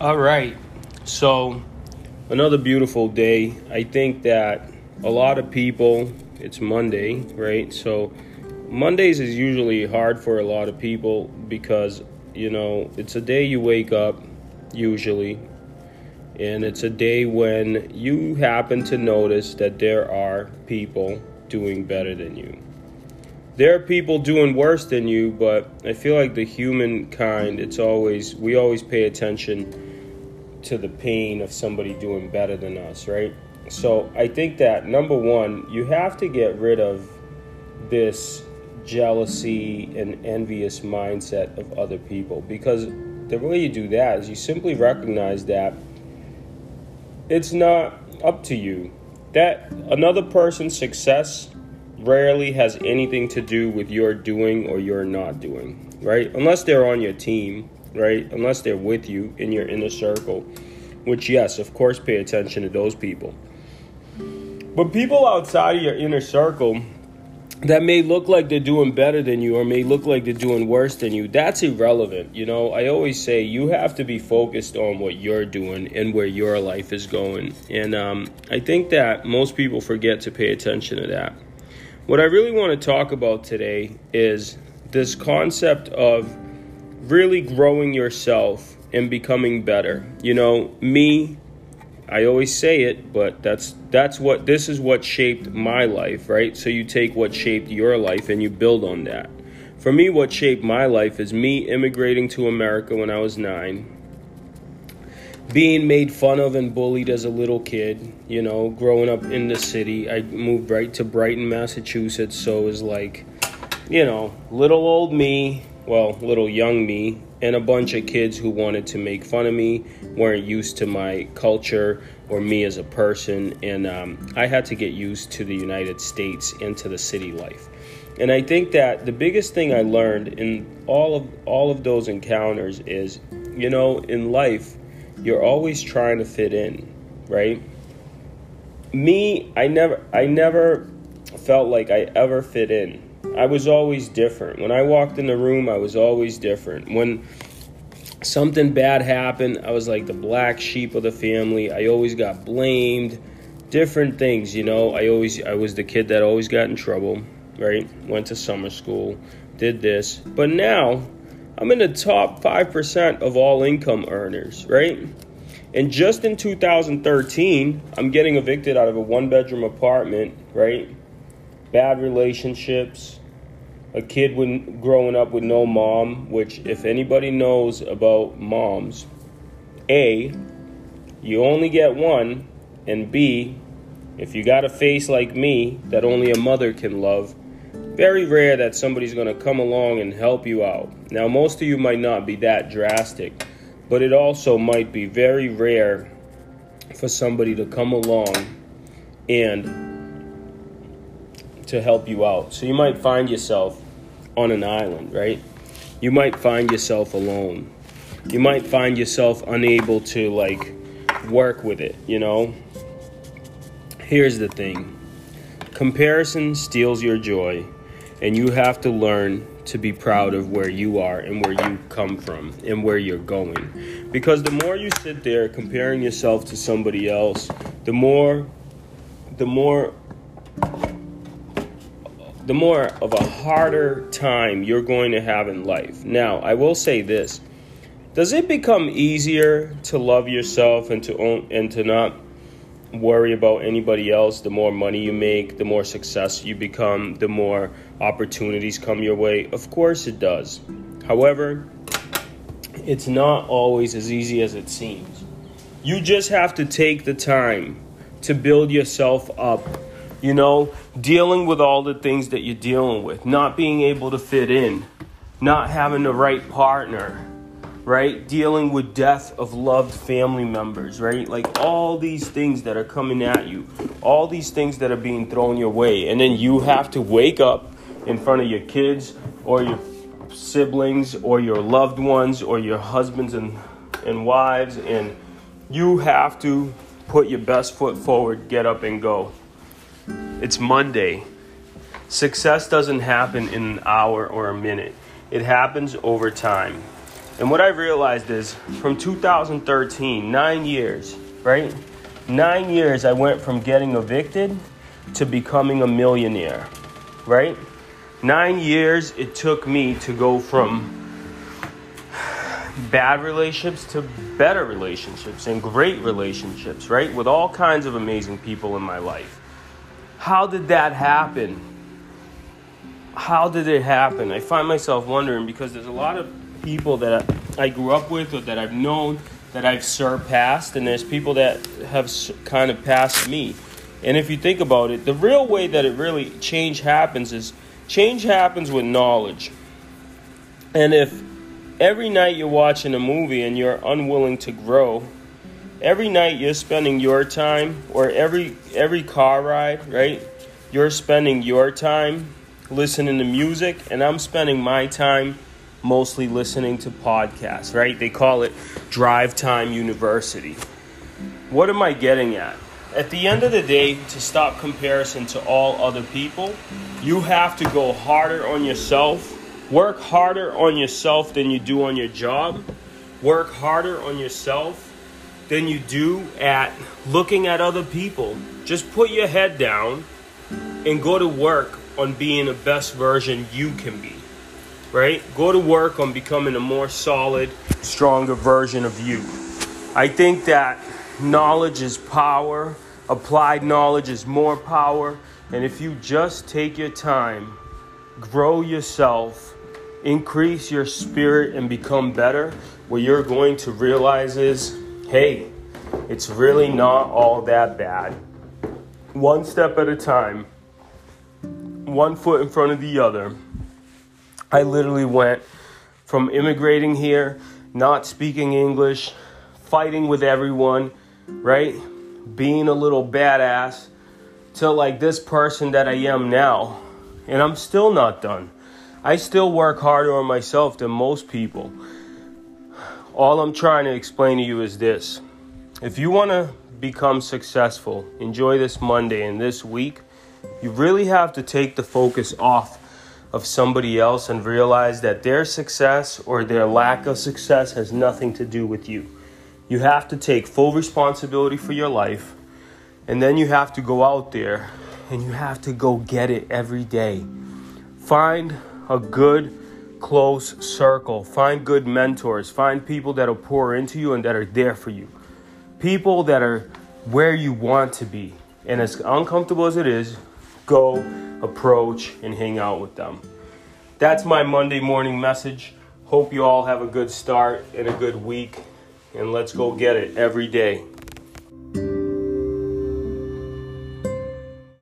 All right. So, another beautiful day. I think that a lot of people, it's Monday, right? So, Mondays is usually hard for a lot of people because, you know, it's a day you wake up, usually, and it's a day when you happen to notice that there are people doing better than you. There are people doing worse than you, but I feel like the humankind, it's always, we always pay attention to the pain of somebody doing better than us, right? So I think that number one, you have to get rid of this jealousy and envious mindset of other people because the way you do that is you simply recognize that it's not up to you. That another person's success rarely has anything to do with your doing or your not doing, right? Unless they're on your team, right? Unless they're with you in your inner circle, which, yes, of course, pay attention to those people. But people outside of your inner circle that may look like they're doing better than you or may look like they're doing worse than you, that's irrelevant. You know, I always say you have to be focused on what you're doing and where your life is going. And um, I think that most people forget to pay attention to that. What I really want to talk about today is this concept of really growing yourself and becoming better. You know, me I always say it, but that's that's what this is what shaped my life, right? So you take what shaped your life and you build on that. For me, what shaped my life is me immigrating to America when I was nine, being made fun of and bullied as a little kid, you know, growing up in the city. I moved right to Brighton, Massachusetts, so it was like, you know, little old me, well, little young me, and a bunch of kids who wanted to make fun of me, weren't used to my culture or me as a person, and um, I had to get used to the United States and to the city life. And I think that the biggest thing I learned in all of all of those encounters is, you know, in life, you're always trying to fit in, right? Me, I never I never felt like I ever fit in. I was always different. When I walked in the room, I was always different. When something bad happened, I was like the black sheep of the family. I always got blamed. Different things, you know. I always I was the kid that always got in trouble, right? Went to summer school, did this. But now I'm in the top 5% of all income earners, right? And just in 2013, I'm getting evicted out of a one bedroom apartment, right? Bad relationships, a kid when growing up with no mom, which if anybody knows about moms, A, you only get one, and B, if you got a face like me that only a mother can love, very rare that somebody's going to come along and help you out. Now, most of you might not be that drastic, but it also might be very rare for somebody to come along and to help you out. So you might find yourself on an island, right? You might find yourself alone. You might find yourself unable to like work with it, you know? Here's the thing. Comparison steals your joy, and you have to learn to be proud of where you are and where you come from and where you're going. Because the more you sit there comparing yourself to somebody else, the more the more the more of a harder time you're going to have in life. Now, I will say this. Does it become easier to love yourself and to own, and to not worry about anybody else the more money you make, the more success you become, the more opportunities come your way? Of course it does. However, it's not always as easy as it seems. You just have to take the time to build yourself up you know, dealing with all the things that you're dealing with, not being able to fit in, not having the right partner, right? Dealing with death of loved family members, right? Like all these things that are coming at you, all these things that are being thrown your way. And then you have to wake up in front of your kids or your siblings or your loved ones or your husbands and, and wives, and you have to put your best foot forward, get up and go. It's Monday. Success doesn't happen in an hour or a minute, it happens over time. And what I realized is from 2013, nine years, right? Nine years I went from getting evicted to becoming a millionaire, right? Nine years it took me to go from bad relationships to better relationships and great relationships, right? With all kinds of amazing people in my life. How did that happen? How did it happen? I find myself wondering because there's a lot of people that I grew up with or that I've known that I've surpassed, and there's people that have kind of passed me. And if you think about it, the real way that it really change happens is change happens with knowledge. And if every night you're watching a movie and you're unwilling to grow, every night you're spending your time or every every car ride, right? You're spending your time listening to music and I'm spending my time mostly listening to podcasts, right? They call it drive time university. What am I getting at? At the end of the day, to stop comparison to all other people, you have to go harder on yourself Work harder on yourself than you do on your job. Work harder on yourself than you do at looking at other people. Just put your head down and go to work on being the best version you can be. Right? Go to work on becoming a more solid, stronger version of you. I think that knowledge is power, applied knowledge is more power, and if you just take your time, grow yourself, increase your spirit and become better, what you're going to realize is hey, it's really not all that bad. One step at a time, one foot in front of the other. I literally went from immigrating here, not speaking English, fighting with everyone, right? Being a little badass to like this person that I am now. And I'm still not done. I still work harder on myself than most people. All I'm trying to explain to you is this. If you want to become successful, enjoy this Monday and this week, you really have to take the focus off of somebody else and realize that their success or their lack of success has nothing to do with you. You have to take full responsibility for your life, and then you have to go out there and you have to go get it every day. Find a good, close circle. Find good mentors. Find people that'll pour into you and that are there for you. People that are where you want to be. And as uncomfortable as it is, go, approach, and hang out with them. That's my Monday morning message. Hope you all have a good start and a good week. And let's go get it every day.